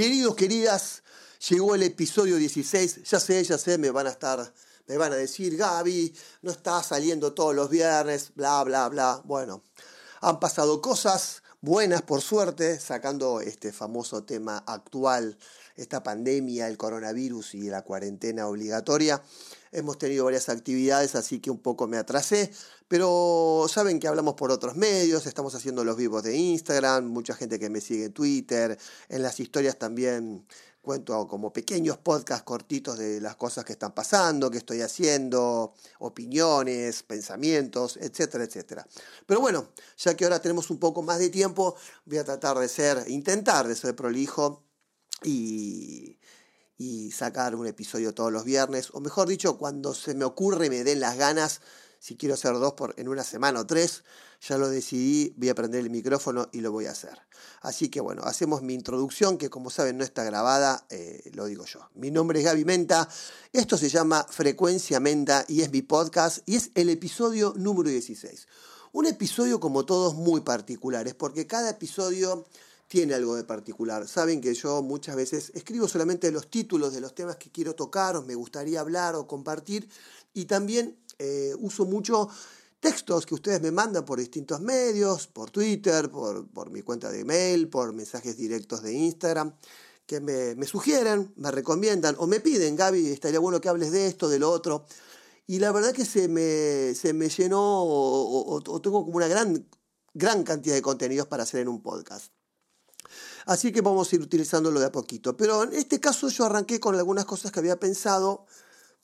Queridos, queridas, llegó el episodio 16. Ya sé, ya sé, me van a estar, me van a decir, Gaby, no está saliendo todos los viernes, bla, bla, bla. Bueno, han pasado cosas buenas, por suerte, sacando este famoso tema actual, esta pandemia, el coronavirus y la cuarentena obligatoria. Hemos tenido varias actividades, así que un poco me atrasé, pero saben que hablamos por otros medios, estamos haciendo los vivos de Instagram, mucha gente que me sigue en Twitter, en las historias también cuento como pequeños podcasts cortitos de las cosas que están pasando, que estoy haciendo, opiniones, pensamientos, etcétera, etcétera. Pero bueno, ya que ahora tenemos un poco más de tiempo, voy a tratar de ser, intentar de ser prolijo y, y sacar un episodio todos los viernes, o mejor dicho, cuando se me ocurre me den las ganas, si quiero hacer dos por, en una semana o tres, ya lo decidí, voy a prender el micrófono y lo voy a hacer. Así que bueno, hacemos mi introducción, que como saben no está grabada, eh, lo digo yo. Mi nombre es Gaby Menta, esto se llama Frecuencia Menta y es mi podcast y es el episodio número 16. Un episodio como todos muy particulares, porque cada episodio tiene algo de particular. Saben que yo muchas veces escribo solamente los títulos de los temas que quiero tocar o me gustaría hablar o compartir y también eh, uso mucho textos que ustedes me mandan por distintos medios, por Twitter, por, mi cuenta de email, por mensajes directos de Instagram, que me, sugieren, me recomiendan o me piden, Gaby, estaría bueno que hables de esto, de lo otro. Y la verdad que se me, se me llenó o, o tengo como una gran, gran cantidad de contenidos para hacer en un podcast. Así que vamos a ir utilizándolo de a poquito. Pero en este caso yo arranqué con algunas cosas que había pensado,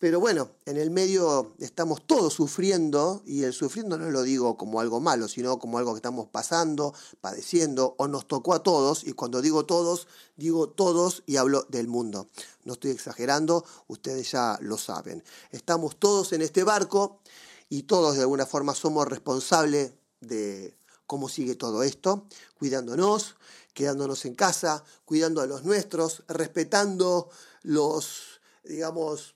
pero bueno, en el medio estamos todos sufriendo, y el sufriendo no lo digo como algo malo, sino como algo que estamos pasando, padeciendo, o nos tocó a todos, y cuando digo todos, digo todos y hablo del mundo. No estoy exagerando, ustedes ya lo saben. Estamos todos en este barco y todos de alguna forma somos responsables de cómo sigue todo esto, cuidándonos, quedándonos en casa, cuidando a los nuestros, respetando los, digamos,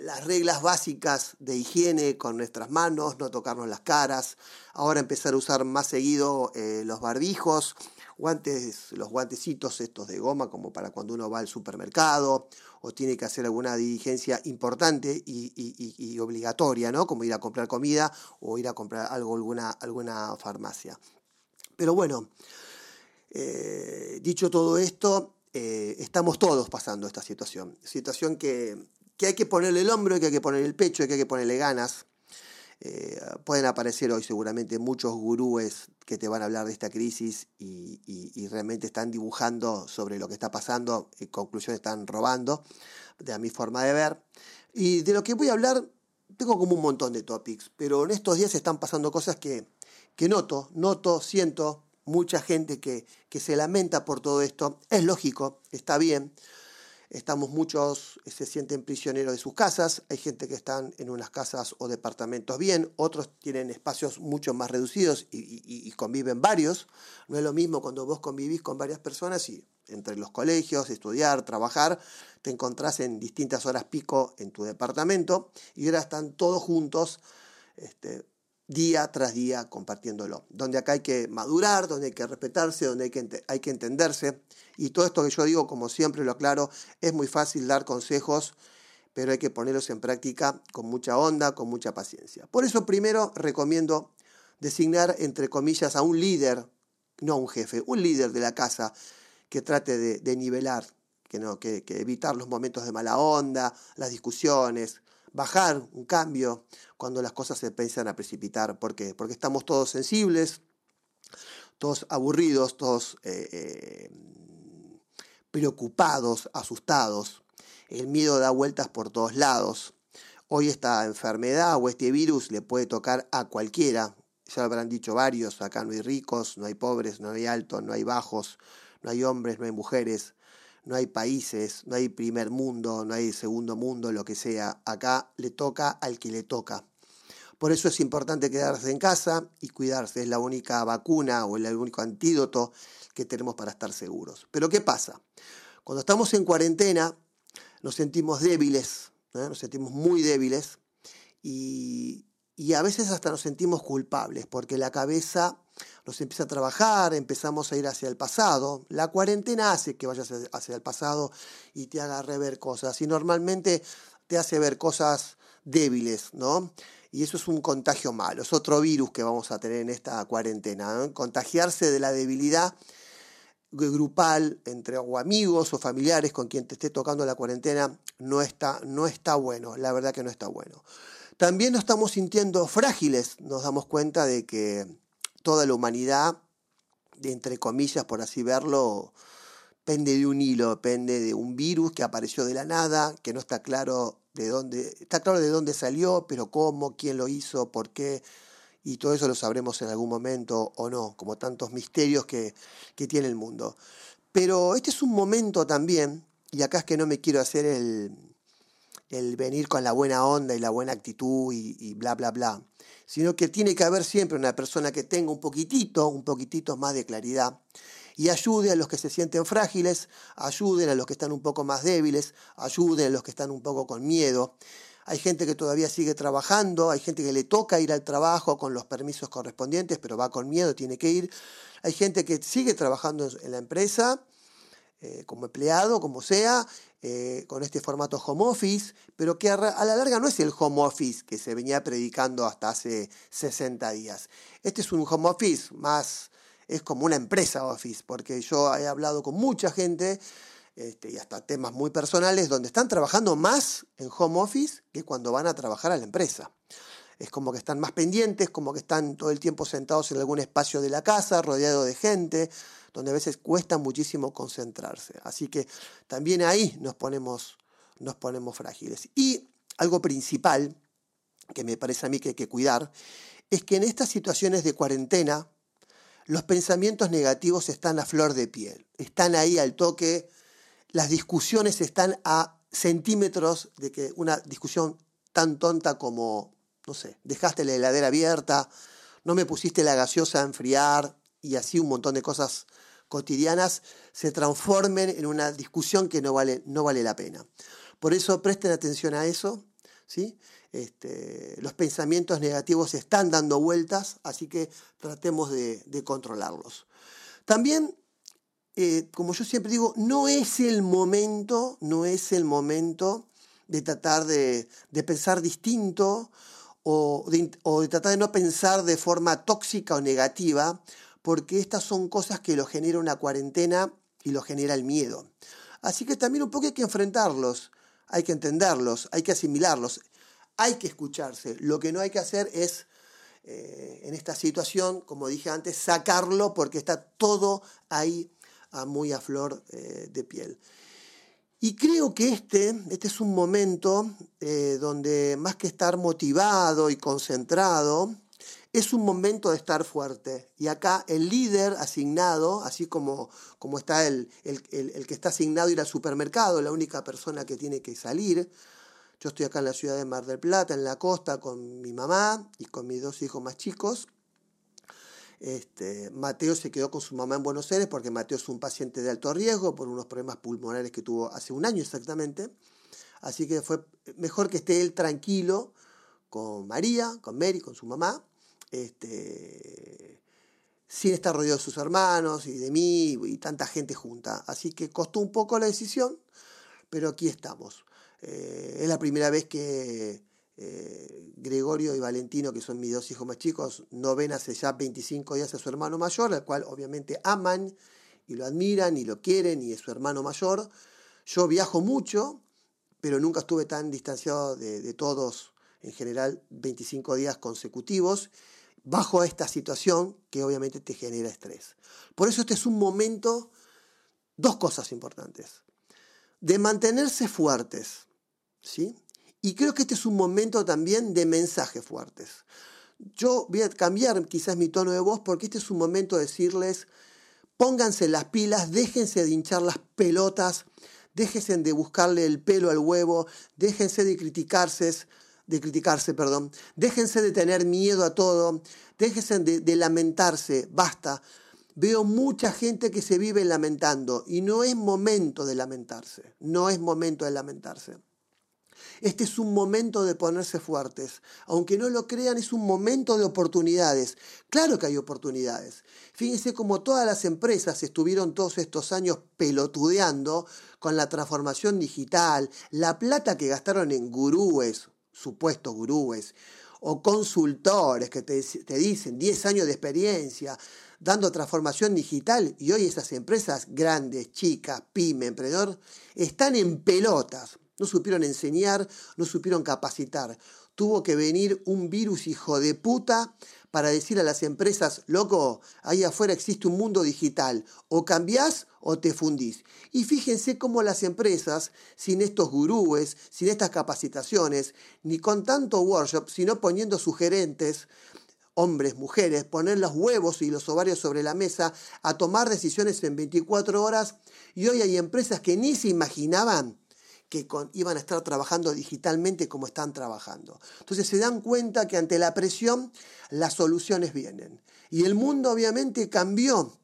las reglas básicas de higiene con nuestras manos, no tocarnos las caras, ahora empezar a usar más seguido eh, los barbijos, guantes, los guantecitos estos de goma como para cuando uno va al supermercado o tiene que hacer alguna diligencia importante y, obligatoria, ¿no? Como ir a comprar comida o ir a comprar algo, alguna, alguna farmacia. Pero bueno, eh, dicho todo esto, eh, estamos todos pasando esta situación. Situación que, hay que ponerle el hombro, que hay que ponerle el pecho, que hay que ponerle ganas. Eh, pueden aparecer hoy seguramente muchos gurúes que te van a hablar de esta crisis y, realmente están dibujando sobre lo que está pasando, y conclusiones están robando, de mi forma de ver. Y de lo que voy a hablar, tengo como un montón de topics, pero en estos días están pasando cosas que, que noto, noto, siento, mucha gente que, que se lamenta por todo esto. Es lógico, está bien. Estamos muchos, se sienten prisioneros de sus casas, hay gente que están en unas casas o departamentos bien, otros tienen espacios mucho más reducidos y, conviven varios. No es lo mismo cuando vos convivís con varias personas y entre los colegios, estudiar, trabajar, te encontrás en distintas horas pico en tu departamento y ahora están todos juntos este, día tras día compartiéndolo. Donde acá hay que madurar, donde hay que respetarse, donde hay que, hay que entenderse. Y todo esto que yo digo, como siempre lo aclaro, es muy fácil dar consejos, pero hay que ponerlos en práctica con mucha onda, con mucha paciencia. Por eso primero recomiendo designar, entre comillas, a un líder, no a un jefe, un líder de la casa que trate de, nivelar, que, no, que, evitar los momentos de mala onda, las discusiones, bajar un cambio cuando las cosas se empiezan a precipitar. ¿Por qué? Porque estamos todos sensibles, todos aburridos, todos eh, eh, preocupados, asustados. El miedo da vueltas por todos lados. Hoy esta enfermedad o este virus le puede tocar a cualquiera. Ya lo habrán dicho varios, acá no hay ricos, no hay pobres, no hay altos, no hay bajos, no hay hombres, no hay mujeres no hay países, no hay primer mundo, no hay segundo mundo, lo que sea. Acá le toca al que le toca. Por eso es importante quedarse en casa y cuidarse. Es la única vacuna o el único antídoto que tenemos para estar seguros. Pero ¿qué pasa? Cuando estamos en cuarentena nos sentimos débiles, nos sentimos muy débiles y, y a veces hasta nos sentimos culpables porque la cabeza nos empieza a trabajar, empezamos a ir hacia el pasado. La cuarentena hace que vayas hacia el pasado y te haga rever cosas y normalmente te hace ver cosas débiles, ¿no? Y eso es un contagio malo, es otro virus que vamos a tener en esta cuarentena. Contagiarse de la debilidad grupal entre amigos o familiares con quien te esté tocando la cuarentena no está, no está bueno, la verdad que no está bueno. También nos estamos sintiendo frágiles, nos damos cuenta de que toda la humanidad, entre comillas, por así verlo, pende de un hilo, pende de un virus que apareció de la nada, que no está claro de dónde, está claro de dónde salió, pero cómo, quién lo hizo, por qué, y todo eso lo sabremos en algún momento o no, como tantos misterios que, tiene el mundo. Pero este es un momento también, y acá es que no me quiero hacer el, el venir con la buena onda y la buena actitud y, bla, bla, bla, sino que tiene que haber siempre una persona que tenga un poquitito, un poquitito más de claridad y ayude a los que se sienten frágiles, ayuden a los que están un poco más débiles, ayuden a los que están un poco con miedo hay gente que todavía sigue trabajando, hay gente que le toca ir al trabajo con los permisos correspondientes, pero va con miedo, tiene que ir. Hay gente que sigue trabajando en la empresa, eh, como empleado, como sea, eh, con este formato home office, pero que a, la larga no es el home office que se venía predicando hasta hace 60 días. Este es un home office más, es como una empresa office, porque yo he hablado con mucha gente este, y hasta temas muy personales donde están trabajando más en home office que cuando van a trabajar a la empresa. Es como que están más pendientes, como que están todo el tiempo sentados en algún espacio de la casa, rodeado de gente, donde a veces cuesta muchísimo concentrarse. Así que también ahí nos ponemos, nos ponemos frágiles. Y algo principal que me parece a mí que hay que cuidar es que en estas situaciones de cuarentena los pensamientos negativos están a flor de piel, están ahí al toque las discusiones están a centímetros de que una discusión tan tonta como, no sé, dejaste la heladera abierta, no me pusiste la gaseosa a enfriar y así un montón de cosas cotidianas se transformen en una discusión que no vale, no vale la pena. Por eso presten atención a eso, ¿sí? Este, los pensamientos negativos están dando vueltas, así que tratemos de, controlarlos. También eh, como yo siempre digo, no es el momento, no es el momento de tratar de, pensar distinto o de, tratar de no pensar de forma tóxica o negativa, porque estas son cosas que lo genera una cuarentena y lo genera el miedo. Así que también un poco hay que enfrentarlos, hay que entenderlos, hay que asimilarlos, hay que escucharse. Lo que no hay que hacer es, eh, en esta situación, como dije antes, sacarlo porque está todo ahí muy a flor eh, de piel. Y creo que este, este es un momento eh, donde más que estar motivado y concentrado, es un momento de estar fuerte. Y acá el líder asignado, así como, como está el, el, el, que está asignado a ir al supermercado, la única persona que tiene que salir. Yo estoy acá en la ciudad de Mar del Plata, en la costa, con mi mamá y con mis dos hijos más chicos. Este, Mateo se quedó con su mamá en Buenos Aires porque Mateo es un paciente de alto riesgo por unos problemas pulmonares que tuvo hace un año exactamente. Así que fue mejor que esté él tranquilo con María, con Mary, con su mamá, este, sin estar rodeado de sus hermanos y de mí y tanta gente junta. Así que costó un poco la decisión, pero aquí estamos. Eh, es la primera vez que eh, Gregorio y Valentino, que son mis dos hijos más chicos, no ven hace ya 25 días a su hermano mayor, al cual obviamente aman y lo admiran y lo quieren y es su hermano mayor. Yo viajo mucho, pero nunca estuve tan distanciado de, todos, en general 25 días consecutivos, bajo esta situación que obviamente te genera estrés. Por eso este es un momento, dos cosas importantes, de mantenerse fuertes, ¿sí? Y creo que este es un momento también de mensajes fuertes. Yo voy a cambiar quizás mi tono de voz porque este es un momento de decirles, pónganse las pilas, déjense de hinchar las pelotas, déjense de buscarle el pelo al huevo, déjense de criticarse, de criticarse, perdón, déjense de tener miedo a todo, déjense de, de lamentarse, basta. Veo mucha gente que se vive lamentando y no es momento de lamentarse, no es momento de lamentarse. Este es un momento de ponerse fuertes. Aunque no lo crean, es un momento de oportunidades. Claro que hay oportunidades. Fíjense cómo todas las empresas estuvieron todos estos años pelotudeando con la transformación digital, la plata que gastaron en gurúes, supuestos gurúes, o consultores que te, dicen 10 años de experiencia, dando transformación digital y hoy esas empresas grandes, chicas, pyme, emprendedor, están en pelotas. No supieron enseñar, no supieron capacitar. Tuvo que venir un virus hijo de puta para decir a las empresas, loco, ahí afuera existe un mundo digital, o cambiás o te fundís. Y fíjense cómo las empresas, sin estos gurúes, sin estas capacitaciones, ni con tanto workshop, sino poniendo sugerentes, hombres, mujeres, poner los huevos y los ovarios sobre la mesa, a tomar decisiones en 24 horas. Y hoy hay empresas que ni se imaginaban que iban a estar trabajando digitalmente como están trabajando. Entonces se dan cuenta que ante la presión las soluciones vienen. Y el mundo obviamente cambió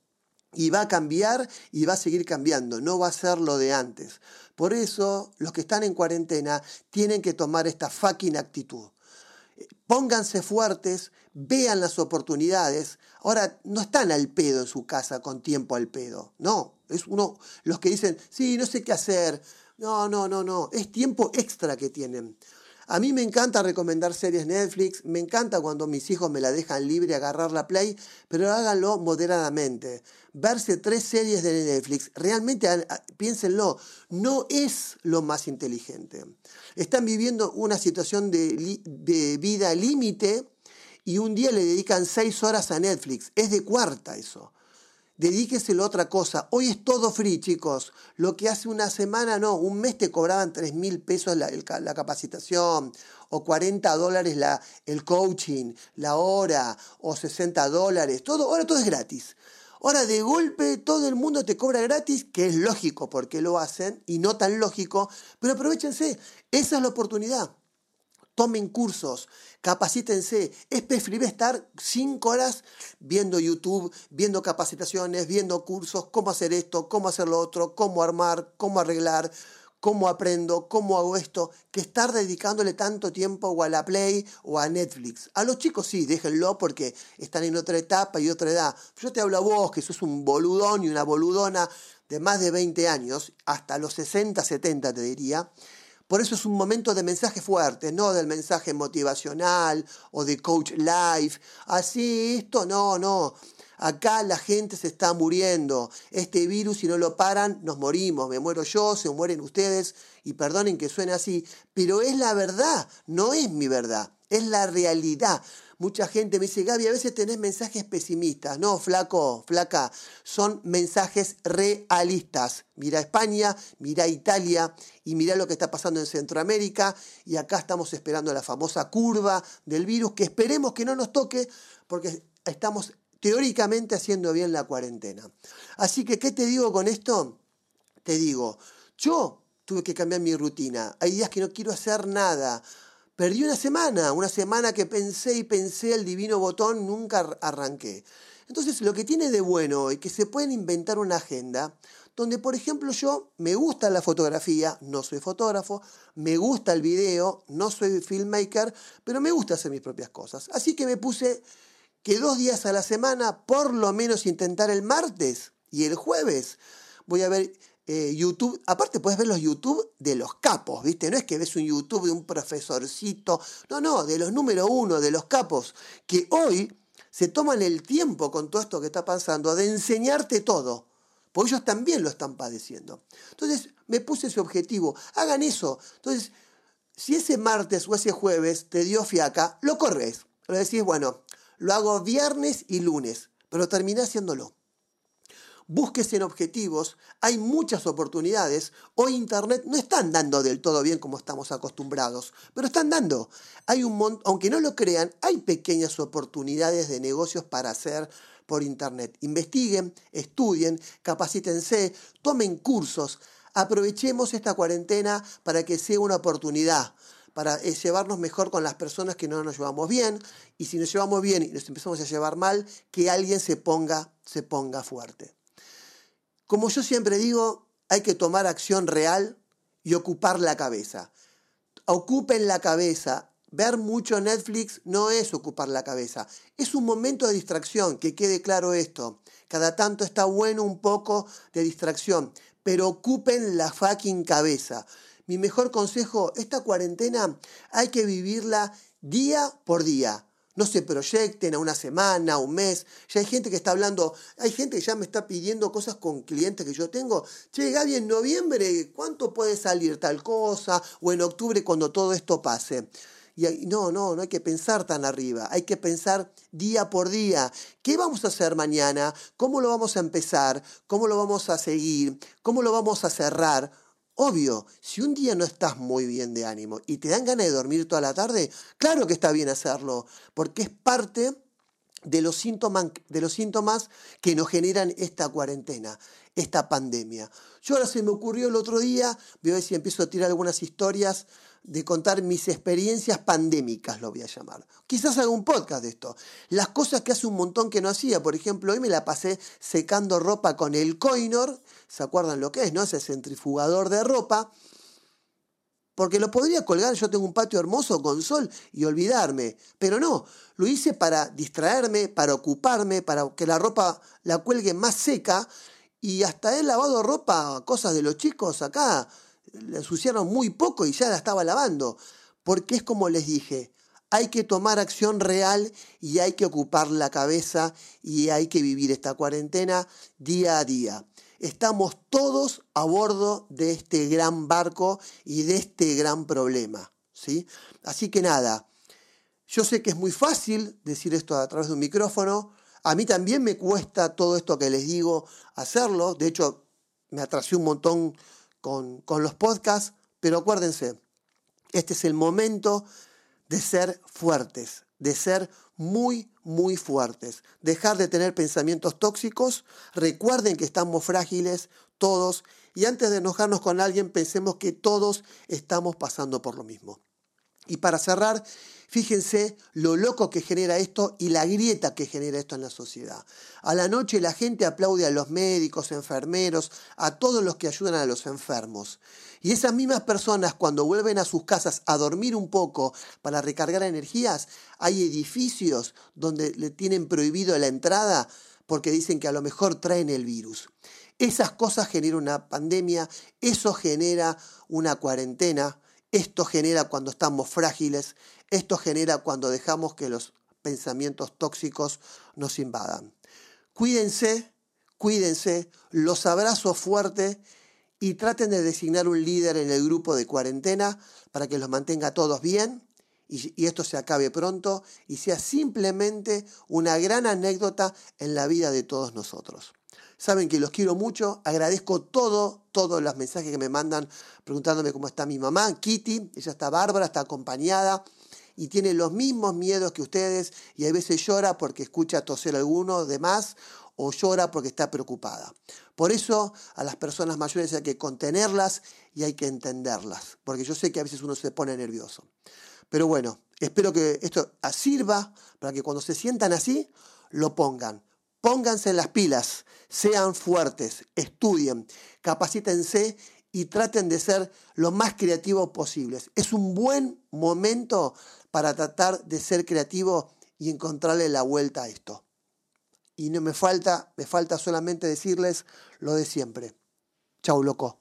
y va a cambiar y va a seguir cambiando, no va a ser lo de antes. Por eso los que están en cuarentena tienen que tomar esta fucking actitud pónganse fuertes, vean las oportunidades. Ahora, no están al pedo en su casa con tiempo al pedo. No, es uno, los que dicen, sí, no sé qué hacer. No, no, no, no, es tiempo extra que tienen. A mí me encanta recomendar series Netflix, me encanta cuando mis hijos me la dejan libre agarrar la play, pero háganlo moderadamente. Verse tres series de Netflix, realmente piénsenlo, no es lo más inteligente. Están viviendo una situación de, de vida límite y un día le dedican seis horas a Netflix. Es de cuarta eso dedíqueselo a otra cosa. Hoy es todo free, chicos. Lo que hace una semana, no, un mes te cobraban 3 mil pesos la, la, capacitación, o 40 dólares la, el coaching, la hora, o 60 dólares, todo, ahora todo es gratis. Ahora de golpe todo el mundo te cobra gratis, que es lógico porque lo hacen, y no tan lógico, pero aprovechense, esa es la oportunidad tomen cursos, capacítense. Es preferible estar cinco horas viendo YouTube, viendo capacitaciones, viendo cursos, cómo hacer esto, cómo hacer lo otro, cómo armar, cómo arreglar, cómo aprendo, cómo hago esto, que estar dedicándole tanto tiempo a la Play o a Netflix. A los chicos sí, déjenlo porque están en otra etapa y otra edad. Yo te hablo a vos, que sos un boludón y una boludona de más de 20 años, hasta los 60, 70 te diría, por eso es un momento de mensaje fuerte, no del mensaje motivacional o de coach life. Así, esto no, no. Acá la gente se está muriendo. Este virus, si no lo paran, nos morimos. Me muero yo, se mueren ustedes. Y perdonen que suene así, pero es la verdad, no es mi verdad, es la realidad. Mucha gente me dice, Gaby, a veces tenés mensajes pesimistas. No, flaco, flaca, son mensajes realistas. Mira España, mira Italia y mira lo que está pasando en Centroamérica. Y acá estamos esperando la famosa curva del virus, que esperemos que no nos toque, porque estamos teóricamente haciendo bien la cuarentena. Así que, ¿qué te digo con esto? Te digo, yo tuve que cambiar mi rutina. Hay días que no quiero hacer nada. Perdí una semana, una semana que pensé y pensé el divino botón, nunca arranqué. Entonces, lo que tiene de bueno es que se pueden inventar una agenda donde, por ejemplo, yo me gusta la fotografía, no soy fotógrafo, me gusta el video, no soy filmmaker, pero me gusta hacer mis propias cosas. Así que me puse que dos días a la semana, por lo menos intentar el martes y el jueves, voy a ver eh, YouTube, aparte puedes ver los YouTube de los capos, ¿viste? No es que ves un YouTube de un profesorcito, no, no, de los número uno, de los capos, que hoy se toman el tiempo con todo esto que está pasando de enseñarte todo, porque ellos también lo están padeciendo. Entonces me puse ese objetivo, hagan eso. Entonces, si ese martes o ese jueves te dio fiaca, lo corres. Lo decís, bueno, lo hago viernes y lunes, pero terminé haciéndolo búsquese en objetivos, hay muchas oportunidades. Hoy Internet no está dando del todo bien como estamos acostumbrados, pero están dando. Hay un aunque no lo crean, hay pequeñas oportunidades de negocios para hacer por Internet. Investiguen, estudien, capacítense, tomen cursos. Aprovechemos esta cuarentena para que sea una oportunidad para eh, llevarnos mejor con las personas que no nos llevamos bien y si nos llevamos bien y nos empezamos a llevar mal, que alguien se ponga, se ponga fuerte. Como yo siempre digo, hay que tomar acción real y ocupar la cabeza. ocupen la cabeza. Ver mucho Netflix no es ocupar la cabeza, es un momento de distracción, que quede claro esto. Cada tanto está bueno un poco de distracción, pero ocupen la fucking cabeza. Mi mejor consejo, esta cuarentena hay que vivirla día por día. No se proyecten a una semana, a un mes. Ya hay gente que está hablando, hay gente que ya me está pidiendo cosas con clientes que yo tengo. Che, Gaby, en noviembre, ¿cuánto puede salir tal cosa? O en octubre cuando todo esto pase. Y no, no, no hay que pensar tan arriba, hay que pensar día por día. ¿Qué vamos a hacer mañana? ¿Cómo lo vamos a empezar? ¿Cómo lo vamos a seguir? ¿Cómo lo vamos a cerrar? Obvio, si un día no estás muy bien de ánimo y te dan ganas de dormir toda la tarde, claro que está bien hacerlo, porque es parte de los síntomas, de los síntomas que nos generan esta cuarentena, esta pandemia. Yo ahora se me ocurrió el otro día, voy a ver si empiezo a tirar algunas historias de contar mis experiencias pandémicas, lo voy a llamar. Quizás haga un podcast de esto. Las cosas que hace un montón que no hacía. Por ejemplo, hoy me la pasé secando ropa con el Coinor. ¿Se acuerdan lo que es, no? Ese centrifugador de ropa. Porque lo podría colgar, yo tengo un patio hermoso con sol y olvidarme. Pero no, lo hice para distraerme, para ocuparme, para que la ropa la cuelgue más seca. Y hasta he lavado ropa, cosas de los chicos acá la ensuciaron muy poco y ya la estaba lavando. Porque es como les dije, hay que tomar acción real y hay que ocupar la cabeza y hay que vivir esta cuarentena día a día. Estamos todos a bordo de este gran barco y de este gran problema. ¿sí? Así que nada, yo sé que es muy fácil decir esto a través de un micrófono. A mí también me cuesta todo esto que les digo hacerlo. De hecho, me atrasé un montón con, los podcasts, pero acuérdense, este es el momento de ser fuertes, de ser muy, muy fuertes. Dejar de tener pensamientos tóxicos. Recuerden que estamos frágiles todos y antes de enojarnos con alguien pensemos que todos estamos pasando por lo mismo. Y para cerrar, fíjense lo loco que genera esto y la grieta que genera esto en la sociedad. A la noche la gente aplaude a los médicos, enfermeros, a todos los que ayudan a los enfermos. Y esas mismas personas cuando vuelven a sus casas a dormir un poco para recargar energías, hay edificios donde le tienen prohibido la entrada porque dicen que a lo mejor traen el virus. Esas cosas generan una pandemia, eso genera una cuarentena, esto genera cuando estamos frágiles, esto genera cuando dejamos que los pensamientos tóxicos nos invadan. Cuídense, cuídense, los abrazo fuerte y traten de designar un líder en el grupo de cuarentena para que los mantenga todos bien y, y, esto se acabe pronto y sea simplemente una gran anécdota en la vida de todos nosotros. Saben que los quiero mucho, agradezco todo, todos los mensajes que me mandan preguntándome cómo está mi mamá, Kitty, ella está bárbara, está acompañada y tiene los mismos miedos que ustedes y a veces llora porque escucha toser a alguno de más o llora porque está preocupada. Por eso a las personas mayores hay que contenerlas y hay que entenderlas, porque yo sé que a veces uno se pone nervioso. Pero bueno, espero que esto sirva para que cuando se sientan así, lo pongan. Pónganse en las pilas, sean fuertes, estudien, capacítense y traten de ser lo más creativos posibles. Es un buen momento para tratar de ser creativo y encontrarle la vuelta a esto. Y no me falta, me falta solamente decirles lo de siempre. Chau, loco.